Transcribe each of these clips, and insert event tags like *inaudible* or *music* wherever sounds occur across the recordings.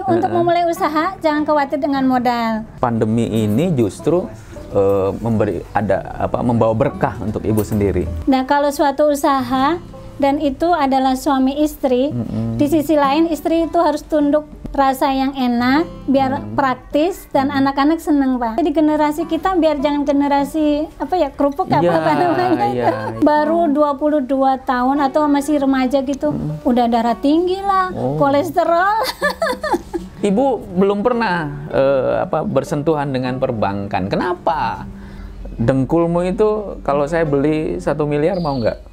Untuk memulai usaha jangan khawatir dengan modal. Pandemi ini justru uh, memberi ada apa membawa berkah untuk ibu sendiri. Nah, kalau suatu usaha dan itu adalah suami istri, Mm-mm. di sisi lain istri itu harus tunduk rasa yang enak, biar praktis dan anak-anak seneng pak. Jadi generasi kita biar jangan generasi apa ya kerupuk apa Iya, apa namanya itu. iya. Baru 22 tahun atau masih remaja gitu, udah darah tinggi lah, Oh. kolesterol. *laughs* Ibu belum pernah eh, apa bersentuhan dengan perbankan. Kenapa? Dengkulmu itu kalau saya beli satu miliar mau nggak?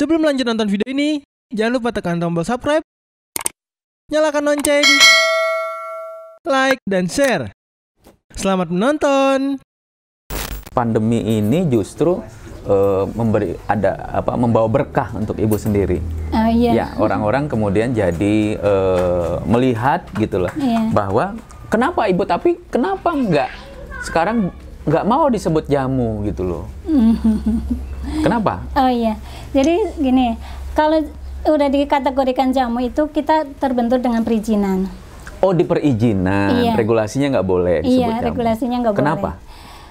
Sebelum lanjut nonton video ini, jangan lupa tekan tombol subscribe, nyalakan lonceng, like, dan share. Selamat menonton! Pandemi ini justru eh, memberi ada apa membawa berkah untuk ibu sendiri. Oh iya. Ya, orang-orang kemudian jadi eh, melihat gitu loh Iya. bahwa kenapa ibu tapi kenapa nggak sekarang nggak mau disebut jamu gitu loh. Kenapa? Oh iya, jadi gini, kalau udah dikategorikan jamu itu kita terbentur dengan perizinan. Oh di perizinan, Iya. regulasinya nggak boleh disebut Iya, jamu. regulasinya nggak boleh. Kenapa?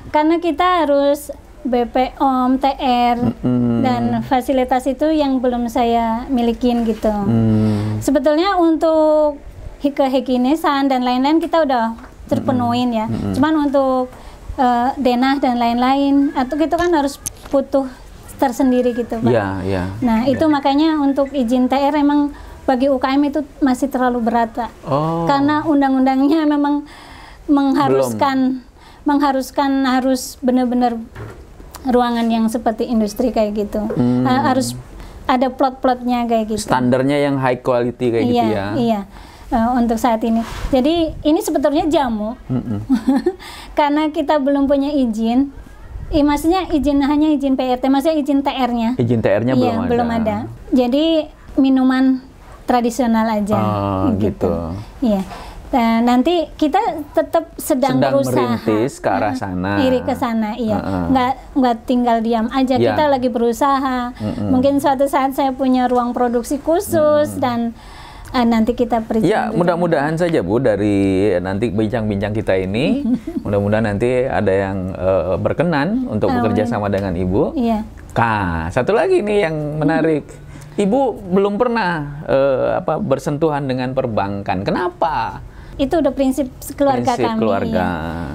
Karena kita harus BPOM, TR, Mm-mm. dan fasilitas itu yang belum saya milikin gitu. Hmm, Sebetulnya untuk hi- kehigienesan dan lain-lain kita udah terpenuhin ya. Cuman untuk eh, denah dan lain-lain, atau itu kan harus butuh tersendiri gitu, Pak. Iya, iya. Nah, itu makanya untuk izin TR emang bagi UKM itu masih terlalu berat, Pak. Oh, Karena undang-undangnya *laughs* memang mengharuskan mengharuskan harus benar-benar ruangan yang seperti industri kayak gitu. Hmm. Ha- Harus ada plot-plotnya kayak gitu. standarnya yang high quality kayak iya, gitu ya. Iya. Eh, untuk saat ini. Jadi ini sebetulnya jamu. Mm-mm. *laughs* Karena kita belum punya izin. Eh, maksudnya izin hanya izin PRT, maksudnya izin TR-nya. Izin TR-nya Iya, belum ada. belum ada. Jadi minuman tradisional aja. Oh, gitu. Iya. Nah, nanti kita tetap sedang, Sedang berusaha merintis ke arah sana. iri ke sana, iya. Heeh. Nggak nggak tinggal diam aja. Iya. Kita lagi berusaha. Mm-mm. Mungkin suatu saat saya punya ruang produksi khusus dan eh, nanti kita perizinan. Ya, mudah-mudahan saja Bu dari nanti bincang-bincang kita ini, *laughs* mudah-mudahan nanti ada yang eh, berkenan untuk bekerja sama dengan Ibu. Iya. Nah, satu lagi nih yang menarik. Ibu belum pernah eh, apa bersentuhan dengan perbankan. Kenapa? Itu udah prinsip keluarga Prinsip kami. keluarga.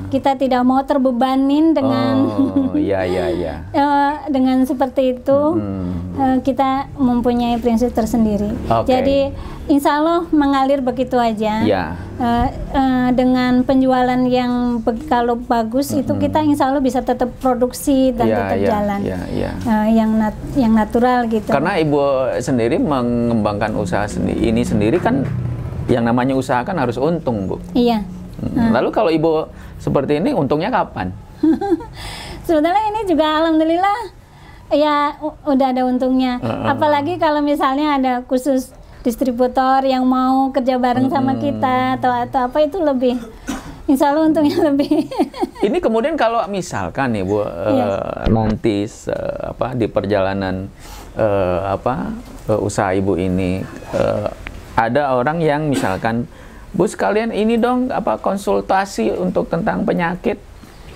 Kita tidak mau terbebanin dengan Oh, iya iya iya. *laughs* Eh, dengan seperti itu Hmm. kita mempunyai prinsip tersendiri. Oke. Jadi insya Allah mengalir begitu aja. Ya. Eh, eh, dengan penjualan yang kalau bagus itu kita insya Allah bisa tetap produksi dan Iya, tetap iya, jalan. iya, iya. Eh, yang nat- yang natural gitu. Karena Ibu sendiri mengembangkan usaha sendi- ini sendiri kan yang namanya usaha kan harus untung, Bu. Iya. Hmm. Lalu kalau Ibu seperti ini untungnya kapan? *laughs* Sebetulnya ini juga alhamdulillah ya udah ada untungnya. Heeh. Apalagi kalau misalnya ada khusus distributor yang mau kerja bareng sama kita atau atau apa itu lebih Insya Allah untungnya *laughs* lebih. Ini kemudian kalau misalkan nih Bu Iya. nanti se- apa di perjalanan eh, apa eh, usaha Ibu ini eh, ada orang yang misalkan Bu sekalian ini dong apa konsultasi untuk tentang penyakit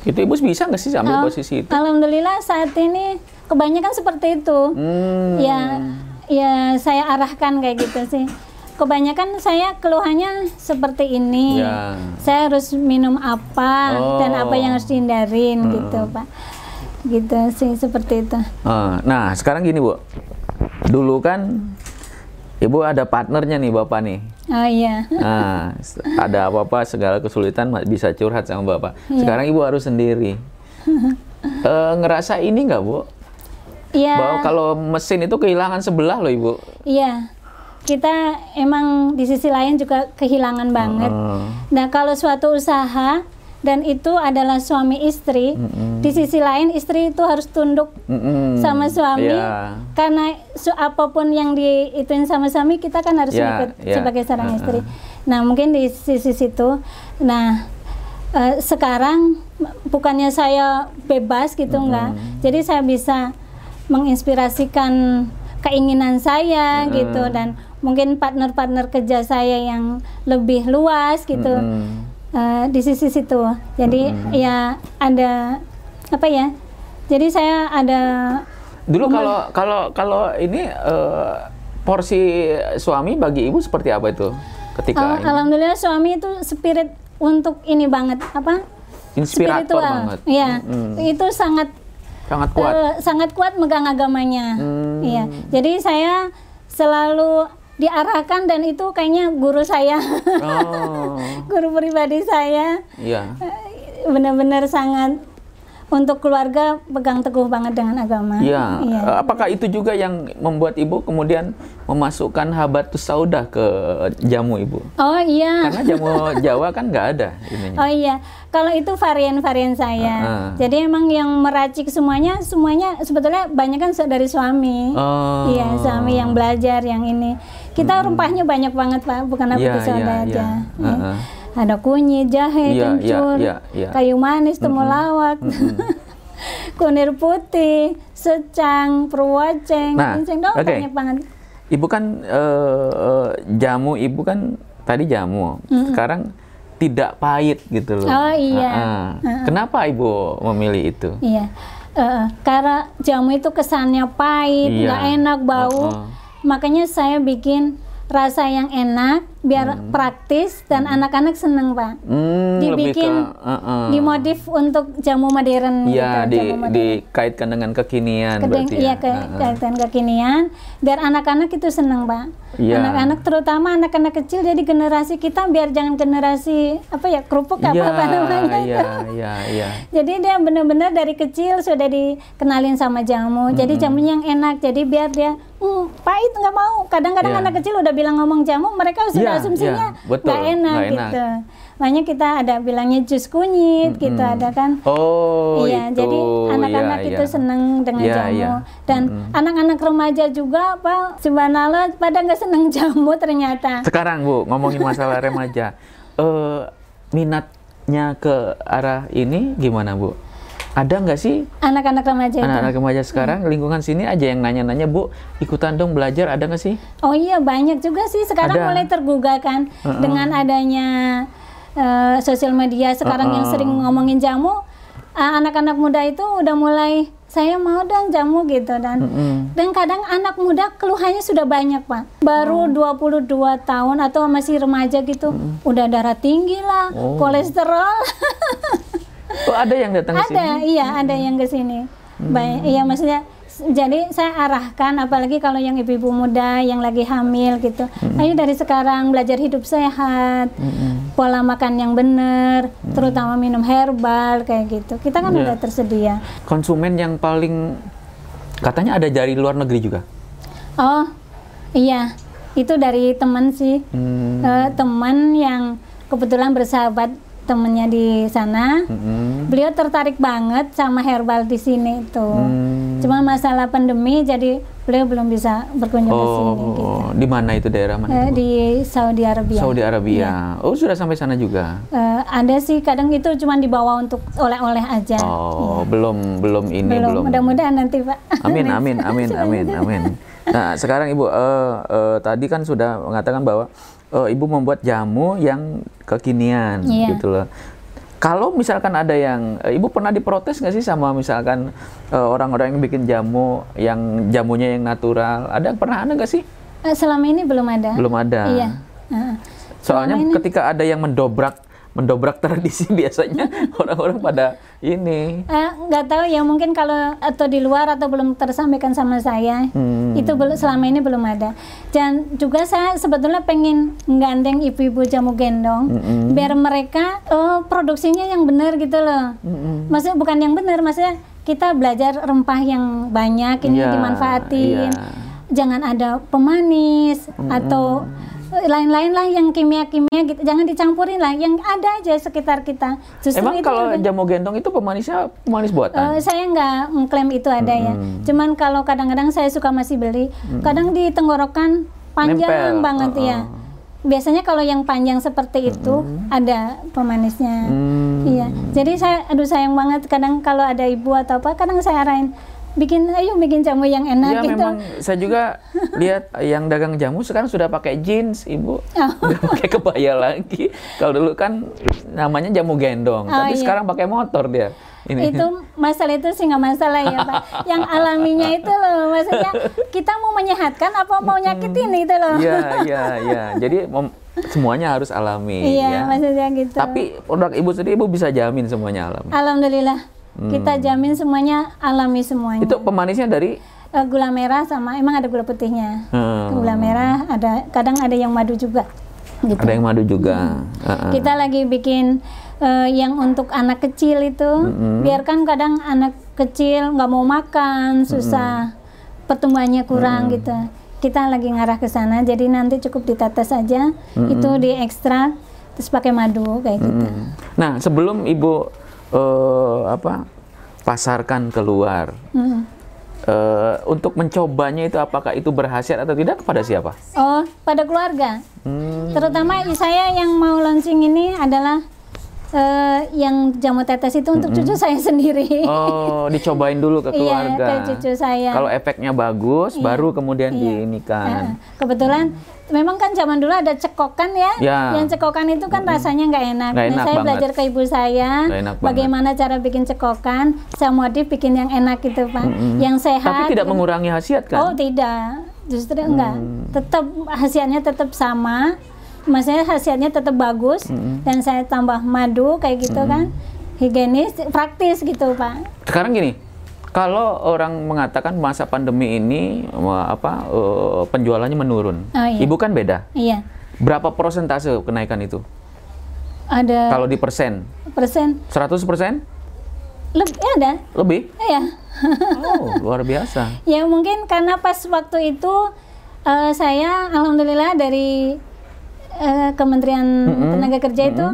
itu Ibu bisa nggak sih ambil Oh, posisi itu? Alhamdulillah saat ini kebanyakan seperti itu. Hmm. Ya, ya saya arahkan kayak gitu sih. Kebanyakan saya keluhannya seperti ini. Ya. Saya harus minum apa dan apa yang harus dihindarin Hmm. gitu, Pak. Gitu sih seperti itu. Ah, Nah, sekarang gini, Bu. Dulu kan Ibu ada partnernya nih, Bapak nih. Oh iya. Nah, ada apa-apa segala kesulitan bisa curhat sama Bapak. Iya. Sekarang Ibu harus sendiri. *laughs* Eh, ngerasa ini nggak, Bu? Iya. Bahwa kalau mesin itu kehilangan sebelah loh, Ibu. Iya. Kita emang di sisi lain juga kehilangan banget. Heeh. Nah, kalau suatu usaha dan itu adalah suami istri, di sisi lain istri itu harus tunduk Mm-mm. sama suami Iya. karena su- apa pun yang diituin sama suami kita kan harus Ya, ikut ya. sebagai seorang Uh-uh. istri. Nah, mungkin di sisi situ nah eh, sekarang bukannya saya bebas gitu enggak. Jadi saya bisa menginspirasikan keinginan saya gitu dan mungkin partner-partner kerja saya yang lebih luas gitu Mm-mm. Eh, di sisi situ. Jadi ya ada apa ya? Jadi saya ada Dulu kalau kalau kalau ini eh, porsi suami bagi ibu seperti apa itu ketika Al- ini? alhamdulillah suami itu spirit untuk ini banget apa? inspirator spiritual. banget. Iya. Mm-mm. Itu sangat sangat kuat. eh, sangat kuat megang agamanya. Hmm. Iya. Jadi saya selalu diarahkan dan itu kayaknya guru saya, oh, *laughs* guru pribadi saya. Iya. eh, benar-benar sangat untuk keluarga pegang teguh banget dengan agama. Iya. Iya. Eh, Apakah itu juga yang membuat ibu kemudian memasukkan habatus saudah ke jamu ibu? Oh iya. Karena jamu *laughs* Jawa kan nggak ada ininya. Oh iya, kalau itu varian-varian saya. Ah, ah. Jadi emang yang meracik semuanya, semuanya sebetulnya banyak kan dari suami. Oh. Iya, suami yang belajar yang ini. Kita rempahnya banyak banget pak, bukan apa Iya, itu soda iya, aja. Iya. Ah, ah. Ada kunyit, jahe, Iya, iya, kencur, iya, iya. kayu manis, temulawak, *laughs* kunir putih, secang, perwaceng, Nah, ginseng, oh, oke. banyak banget. Ibu kan eh, jamu ibu kan tadi jamu. Sekarang tidak pahit gitu loh. Oh, iya. Ah, ah. Kenapa ibu memilih itu? Iya, Eh, karena jamu itu kesannya pahit, Iya. nggak enak, bau. Heeh. Makanya saya bikin rasa yang enak, biar praktis dan anak-anak seneng pak. Hmm, lebih ke Dibikin, eh, eh. dimodif untuk jamu modern. Iya, gitu, di, jamu modern. dikaitkan dengan kekinian Kedeng- berarti iya ya. ke Ah, ah. kaitan kekinian biar anak-anak itu seneng pak Iya. anak-anak terutama anak-anak kecil jadi generasi kita biar jangan generasi apa ya kerupuk apa Iya, apa namanya iya, itu iya, iya. *laughs* jadi dia benar-benar dari kecil sudah dikenalin sama jamu jadi jamunya yang enak jadi biar dia hmm, pahit nggak mau kadang-kadang Iya. anak kecil udah bilang ngomong jamu mereka sudah Iya, asumsinya iya, nggak enak, nggak enak. gitu makanya kita ada bilangnya jus kunyit gitu ada kan Oh, iya, itu. jadi anak-anak Iya, itu iya. seneng dengan Iya, jamu iya. dan anak-anak remaja juga apa subhanallah pada nggak seneng *laughs* jamu ternyata. Sekarang Bu, ngomongin masalah *laughs* remaja. Eh minatnya ke arah ini gimana Bu? Ada nggak sih Anak-anak remaja anak-anak remaja sekarang lingkungan sini aja yang nanya-nanya Bu, ikutan dong belajar ada nggak sih? Oh iya banyak juga sih sekarang Ada. mulai tergugah kan dengan adanya eh, sosial media sekarang yang Uh-uh. sering ngomongin jamu. eh, Anak-anak muda itu udah mulai saya mau dong jamu gitu dan Mm-mm. dan kadang anak muda keluhannya sudah banyak pak baru 22 tahun atau masih remaja gitu udah darah tinggi lah Oh. kolesterol *laughs* Oh, ada yang datang ke sini? ada iya ada yang ke sini. Baik, iya maksudnya jadi saya arahkan apalagi kalau yang ibu-ibu muda yang lagi hamil gitu. Ayo dari sekarang belajar hidup sehat pola makan yang benar terutama minum herbal kayak gitu. Kita kan Iya. udah tersedia. Konsumen yang paling katanya ada dari luar negeri juga. oh iya. Itu dari teman sih. Hmm. Eh, teman yang kebetulan bersahabat temennya di sana Mm-mm. beliau tertarik banget sama herbal di sini itu. Hmm. Cuma masalah pandemi jadi beliau belum bisa berkunjung ke sini gitu. Oh, di mana itu daerah mana? Eh, di Saudi Arabia. Saudi Arabia. Oh, sudah sampai sana juga. Eh, ada sih kadang itu cuma dibawa untuk oleh-oleh aja. Oh, belum belum ini belum. belum. Mudah-mudahan nanti Pak. Amin, *laughs* amin, amin, amin, amin. Nah, sekarang Ibu, eh, eh, tadi kan sudah mengatakan bahwa eh, Ibu membuat jamu yang kekinian, Iya. gitu loh. Kalau misalkan ada yang, eh, Ibu pernah diprotes nggak sih sama misalkan eh, orang-orang yang bikin jamu, yang jamunya yang natural? Ada pernah ada nggak sih? Selama ini belum ada. Belum ada. Iya. Heeh. Soalnya ini- ketika ada yang mendobrak, mendobrak *laughs* tradisi biasanya *laughs* orang-orang pada ini. Eh, nggak tahu ya mungkin kalau atau di luar atau belum tersampaikan sama saya Hmm. itu belum selama ini belum ada dan juga saya sebetulnya pengen menggandeng ibu-ibu jamu gendong Mm-mm. biar mereka oh, produksinya yang benar gitu loh Mm-mm. maksudnya bukan yang benar maksudnya kita belajar rempah yang banyak ini Iya, dimanfaatin iya. jangan ada pemanis atau eh, lain-lain lah yang kimia-kimia gitu jangan dicampurin lah yang ada aja sekitar kita justru Emang itu kalau jamu gendong itu pemanisnya pemanis buatan? Eh, saya nggak mengklaim itu ada ya. Cuman kalau kadang-kadang saya suka masih beli, kadang di tenggorokan panjang Nempel, banget uh-uh. ya. biasanya kalau yang panjang seperti itu ada pemanisnya. Hmm. Iya. Jadi saya aduh sayang banget kadang kalau ada ibu atau apa kadang saya arahin bikin ayo bikin jamu yang enak Ya gitu. memang saya juga *laughs* lihat yang dagang jamu sekarang sudah pakai jeans, Ibu. Oh. *laughs* Udah pakai kebaya lagi. Kalau dulu kan namanya jamu gendong, Oh, tapi iya. sekarang pakai motor dia. Ini. itu *laughs* masalah itu sih nggak masalah ya pak yang alaminya itu loh maksudnya kita mau menyehatkan apa mau nyakitin itu loh Iya, iya, iya. Jadi semuanya harus alami iya ya. maksudnya gitu Tapi produk Ibu sendiri Ibu bisa jamin semuanya alami. alhamdulillah kita jamin semuanya alami semuanya. Hmm. Itu pemanisnya dari? Eh, gula merah sama emang ada gula putihnya. Hmm. gula merah ada kadang ada yang madu juga gitu. Ada yang madu juga. Heeh. kita lagi bikin eh, yang untuk anak kecil itu biarkan kadang anak kecil nggak mau makan susah pertumbuhannya kurang gitu. Kita lagi ngarah ke sana jadi nanti cukup ditetes aja. Itu diekstrak terus pakai madu kayak gitu. Mm. Nah, sebelum Ibu eh, apa pasarkan keluar, Mm. eh, untuk mencobanya itu apakah itu berhasil atau tidak kepada siapa? oh pada keluarga Hmm. terutama saya yang mau launching ini adalah eh, yang jamu tetes itu untuk cucu saya sendiri Oh, dicobain dulu ke *laughs* Iya, keluarga. ke cucu saya. Kalau efeknya bagus, baru kemudian Iya. diinikan. Nah, kebetulan memang kan zaman dulu ada cekokan ya. Ya. Yang cekokan itu kan rasanya nggak enak. Nggak nah, enak saya banget. belajar ke ibu saya enak banget. bagaimana cara bikin cekokan. Saya modif bikin yang enak gitu, Pak. Yang sehat. Tapi tidak mengurangi khasiat Oh, kan? tidak. Justru enggak. Tetap hasilnya tetap sama. Maksudnya khasiatnya tetap bagus dan saya tambah madu kayak gitu kan. Higienis, praktis gitu, Pak. Sekarang gini, kalau orang mengatakan masa pandemi ini apa eh, penjualannya menurun, Oh, iya. ibu kan beda. Iya. Berapa persentase kenaikan itu? Ada Kalau di persen, persen 100 persen lebih ada. lebih? Iya. Oh, luar biasa. *laughs* Ya mungkin karena pas waktu itu eh, saya alhamdulillah dari eh, Kementerian Tenaga Kerja itu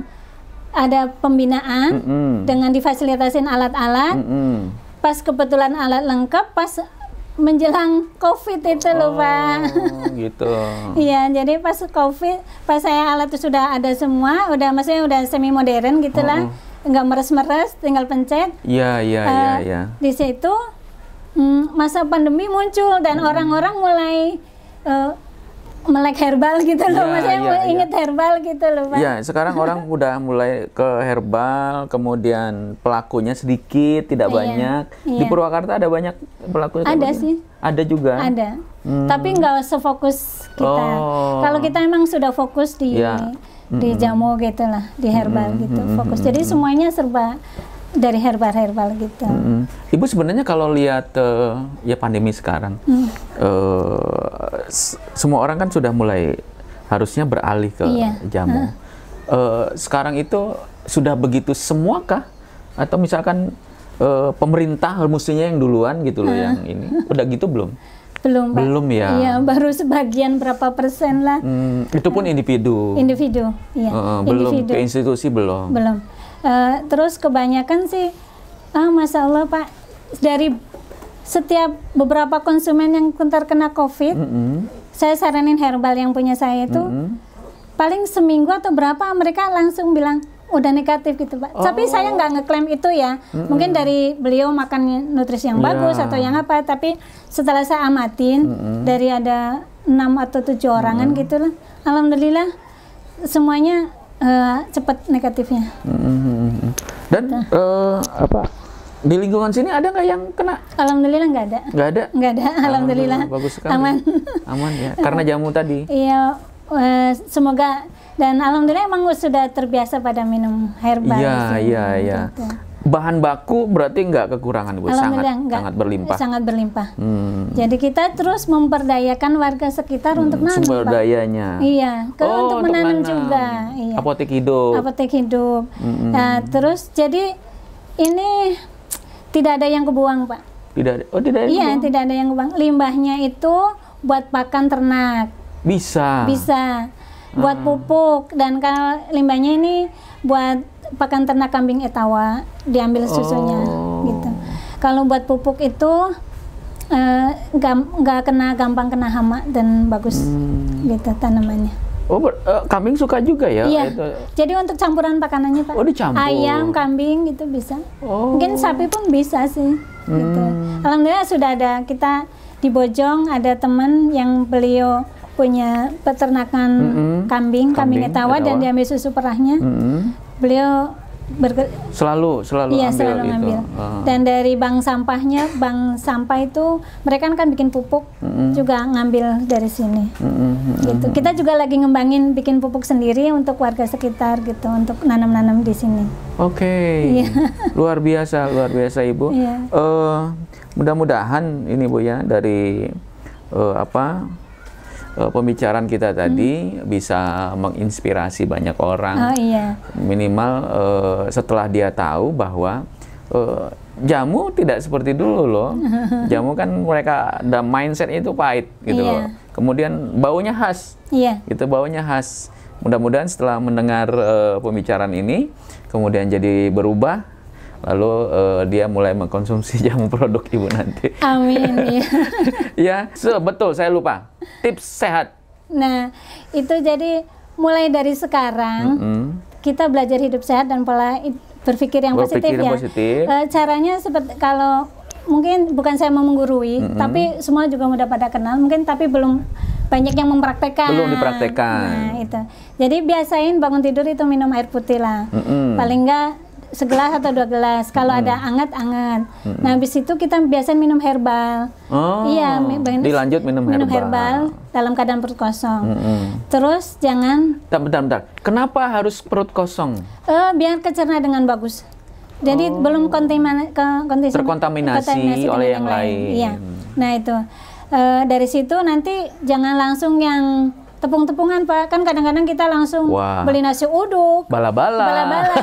ada pembinaan Mm-mm. dengan difasilitasin alat-alat. Mm-mm. Pas kebetulan alat lengkap pas menjelang Covid itu loh, Pak. Oh, gitu. *laughs* Iya, jadi pas Covid, pas saya alat itu sudah ada semua, udah maksudnya udah semi modern gitulah. Nggak meres-meres, tinggal pencet. Iya, iya, iya, Eh, iya. Di situ mm, masa pandemi muncul dan Hmm. orang-orang mulai eh, melek herbal gitu loh, Iya, maksudnya mau iya. inget herbal gitu loh, Pak. Iya, sekarang orang *laughs* udah mulai ke herbal, kemudian pelakunya sedikit, tidak Iya, banyak. Di iya. Purwakarta ada banyak pelaku. Ada sih. Ada juga. Ada. Tapi nggak sefokus kita. Hmm. Oh. Kalau kita emang sudah fokus di Iya. di jamu gitu lah, di herbal gitu, fokus. Jadi semuanya serba dari herbal-herbal gitu. Mm. Ibu sebenarnya kalau lihat eh, ya pandemi sekarang, Hmm. eh, s- semua orang kan sudah mulai harusnya beralih ke Iya. jamu. Eh, sekarang itu sudah begitu semua kah? Atau misalkan eh, pemerintah mestinya yang duluan gitu loh yang ini, udah gitu belum? Belum, Pak. Belum ya. Iya, baru sebagian berapa persen lah Hmm, itu pun individu. individu. Iya, Eh, belum individu. ke institusi belum. Belum. Eh, terus kebanyakan sih, ah masya Allah Pak, dari setiap beberapa konsumen yang terkena COVID, Mm-mm. saya saranin herbal yang punya saya itu Mm-mm. paling seminggu atau berapa mereka langsung bilang udah negatif gitu pak. Tapi saya nggak ngeklaim itu ya. Mungkin dari beliau makan nutrisi yang Iya. bagus atau yang apa. Tapi setelah saya amatin dari ada enam atau tujuh orangan gitulah, alhamdulillah semuanya eh, cepat negatifnya. Mm-mm. Dan eh, apa di lingkungan sini ada nggak yang kena? Alhamdulillah nggak ada, Nggak ada. nggak ada. Alhamdulillah, bagus sekali. aman. Aman ya, karena jamu tadi. Iya, eh, semoga dan alhamdulillah emang sudah terbiasa pada minum herbal. Iya, iya, iya. gitu. Bahan baku berarti nggak kekurangan bu, sangat enggak. sangat berlimpah. Sangat berlimpah. Hmm. Jadi kita terus memperdayakan warga sekitar untuk nanam. Sumber Pak. dayanya. Iya, ke Oh, untuk menanam juga. Iya. Apotek hidup. Apotek hidup. Nah, terus jadi ini tidak ada yang kebuang, Pak. Tidak ada. Oh tidak ada. Iya, Bu? tidak ada yang kebuang. Limbahnya itu buat pakan ternak. Bisa. Bisa. Buat Hmm. pupuk dan kalau limbahnya ini buat pakan ternak kambing etawa, diambil susunya Oh. gitu. Kalau buat pupuk itu eh, nggak kena gampang kena hama dan bagus Hmm. gitu tanamannya. Oh, ber- eh, kambing suka juga ya? Iya. Itu. Jadi untuk campuran makanannya Pak. Oh, dicampur. Ayam, kambing gitu bisa. Oh. Mungkin sapi pun bisa sih. Gitu. Hmm. Alhamdulillah sudah ada kita di Bojong ada teman yang beliau punya peternakan Mm-mm. kambing, kambing, Kambing, etawa dan etawa. diambil susu perahnya. Mm-mm. Beliau berge- Selalu, selalu Iya ambil selalu itu. ngambil. Ah. Dan dari bank sampahnya, bank sampah itu mereka kan bikin pupuk juga ngambil dari sini. Mm-mm. Gitu. Kita juga lagi ngembangin bikin pupuk sendiri untuk warga sekitar gitu, untuk nanam-nanam di sini. Oke, Iya. *laughs* luar biasa, luar biasa ibu. Iya. Eh, mudah-mudahan ini bu ya dari eh, apa eh, pembicaraan kita tadi bisa menginspirasi banyak orang. Oh iya, Minimal eh, setelah dia tahu bahwa eh, jamu tidak seperti dulu loh. *laughs* Jamu kan mereka ada mindset itu pahit gitu Iya. loh. Kemudian baunya khas iya, itu baunya khas. Mudah-mudahan setelah mendengar eh, pembicaraan ini, kemudian jadi berubah, lalu eh, dia mulai mengkonsumsi *laughs* jamu produk ibu nanti. amin. *laughs* ya, so, betul saya lupa. Tips sehat. Nah itu jadi mulai dari sekarang Hmm. kita belajar hidup sehat dan pola berpikir yang Berpikir positif yang ya. positif. Eh, caranya seperti kalau mungkin bukan saya mau menggurui, tapi semua juga udah pada kenal, mungkin tapi belum banyak yang mempraktekkan. Belum dipraktekkan. Nah itu. Jadi biasain bangun tidur itu minum air putih lah. Mm-mm. Paling enggak segelas atau dua gelas. Kalau ada anget-anget. Nah habis itu kita biasa minum herbal. Oh, Iya, dilanjut minum herbal. dalam keadaan perut kosong. Mm-mm. Terus jangan Bentar, bentar, bentar. Kenapa harus perut kosong? eh biar kecerna dengan bagus. Jadi belum kontamin, ke, kontamin- Oh. Terkontaminasi kontaminasi oleh dengan yang lain. Iya. Nah itu Eh, dari situ nanti jangan langsung yang tepung-tepungan pak. Kan kadang-kadang kita langsung Wah. beli nasi uduk, Bala-bala. bala-bala. *laughs*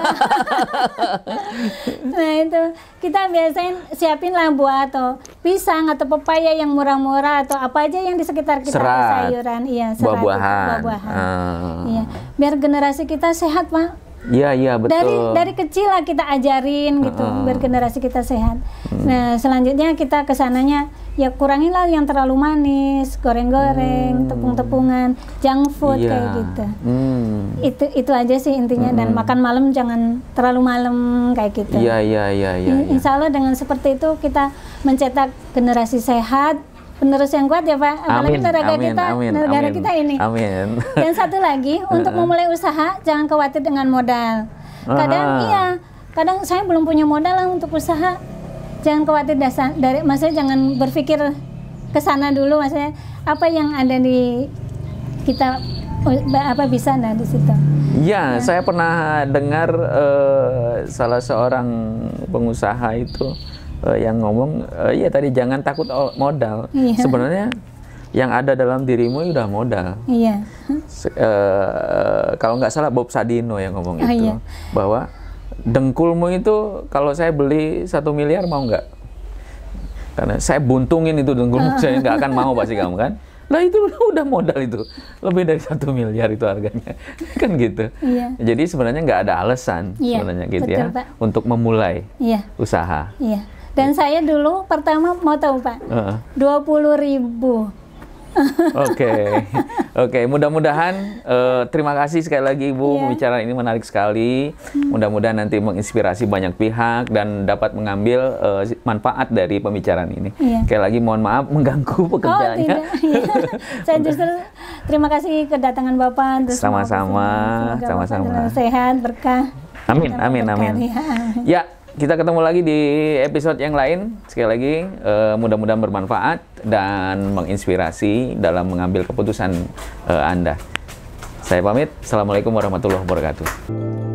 nah itu kita biasain siapin lah buah atau pisang atau pepaya yang murah-murah atau apa aja yang di sekitar kita Serat. sayuran, iya serat Buah-buahan. buah-buahan. Ah. Iya, biar generasi kita sehat pak. Iya, iya, betul. Dari dari kecil lah kita ajarin gitu, biar generasi kita sehat. Hmm. Nah selanjutnya kita ke sananya ya kurangilah yang terlalu manis, goreng-goreng, tepung-tepungan, junk food Hmm. Iya. kayak gitu. Hmm. Itu itu aja sih intinya dan makan malam jangan terlalu malam kayak gitu. Iya, iya, iya, iya. In- Insya Allah dengan seperti itu kita mencetak generasi sehat, penerus yang kuat ya Pak. Apalagi Amin, negara amin, kita, amin, negara amin. kita ini. Amin. *laughs* Dan satu lagi, *laughs* untuk memulai usaha jangan khawatir dengan modal. Kadang Aha. iya, kadang saya belum punya modal lah untuk usaha. Jangan khawatir dasar dari maksudnya jangan berpikir ke sana dulu maksudnya apa yang ada di kita uh, apa bisa nah di situ. Ya, saya pernah dengar eh, salah seorang pengusaha itu eh, yang ngomong, eh, ya tadi jangan takut modal. Iya. Sebenarnya yang ada dalam dirimu udah modal. Iya. Se- eh, kalau nggak salah Bob Sadino yang ngomong Oh, itu, iya. bahwa dengkulmu itu kalau saya beli satu miliar mau nggak? Karena saya buntungin itu dengkulmu, saya nggak akan mau pasti kamu kan? Lah itu *laughs* udah modal itu, lebih dari satu miliar itu harganya, *laughs* kan gitu. Iya. Jadi sebenarnya nggak ada alasan Iya, sebenarnya gitu betul, ya Pak. untuk memulai Iya. usaha. Iya. Dan saya dulu pertama mau tahu Pak, dua puluh ribu. Oke, oke. Mudah-mudahan eh, terima kasih sekali lagi Ibu Iya. pembicaraan ini menarik sekali. Mudah-mudahan nanti menginspirasi banyak pihak dan dapat mengambil eh, manfaat dari pembicaraan ini. Iya. Sekali lagi mohon maaf mengganggu Oh pekerjaannya. tidak, Iya. saya justru terima kasih kedatangan Bapak. Sama-sama, sama-sama. sehat, berkah. Amin, amin, amin. ya, amin. Ya, kita ketemu lagi di episode yang lain. Sekali lagi, eh, mudah-mudahan bermanfaat dan menginspirasi dalam mengambil keputusan eh, Anda. Saya pamit. Assalamualaikum warahmatullahi wabarakatuh.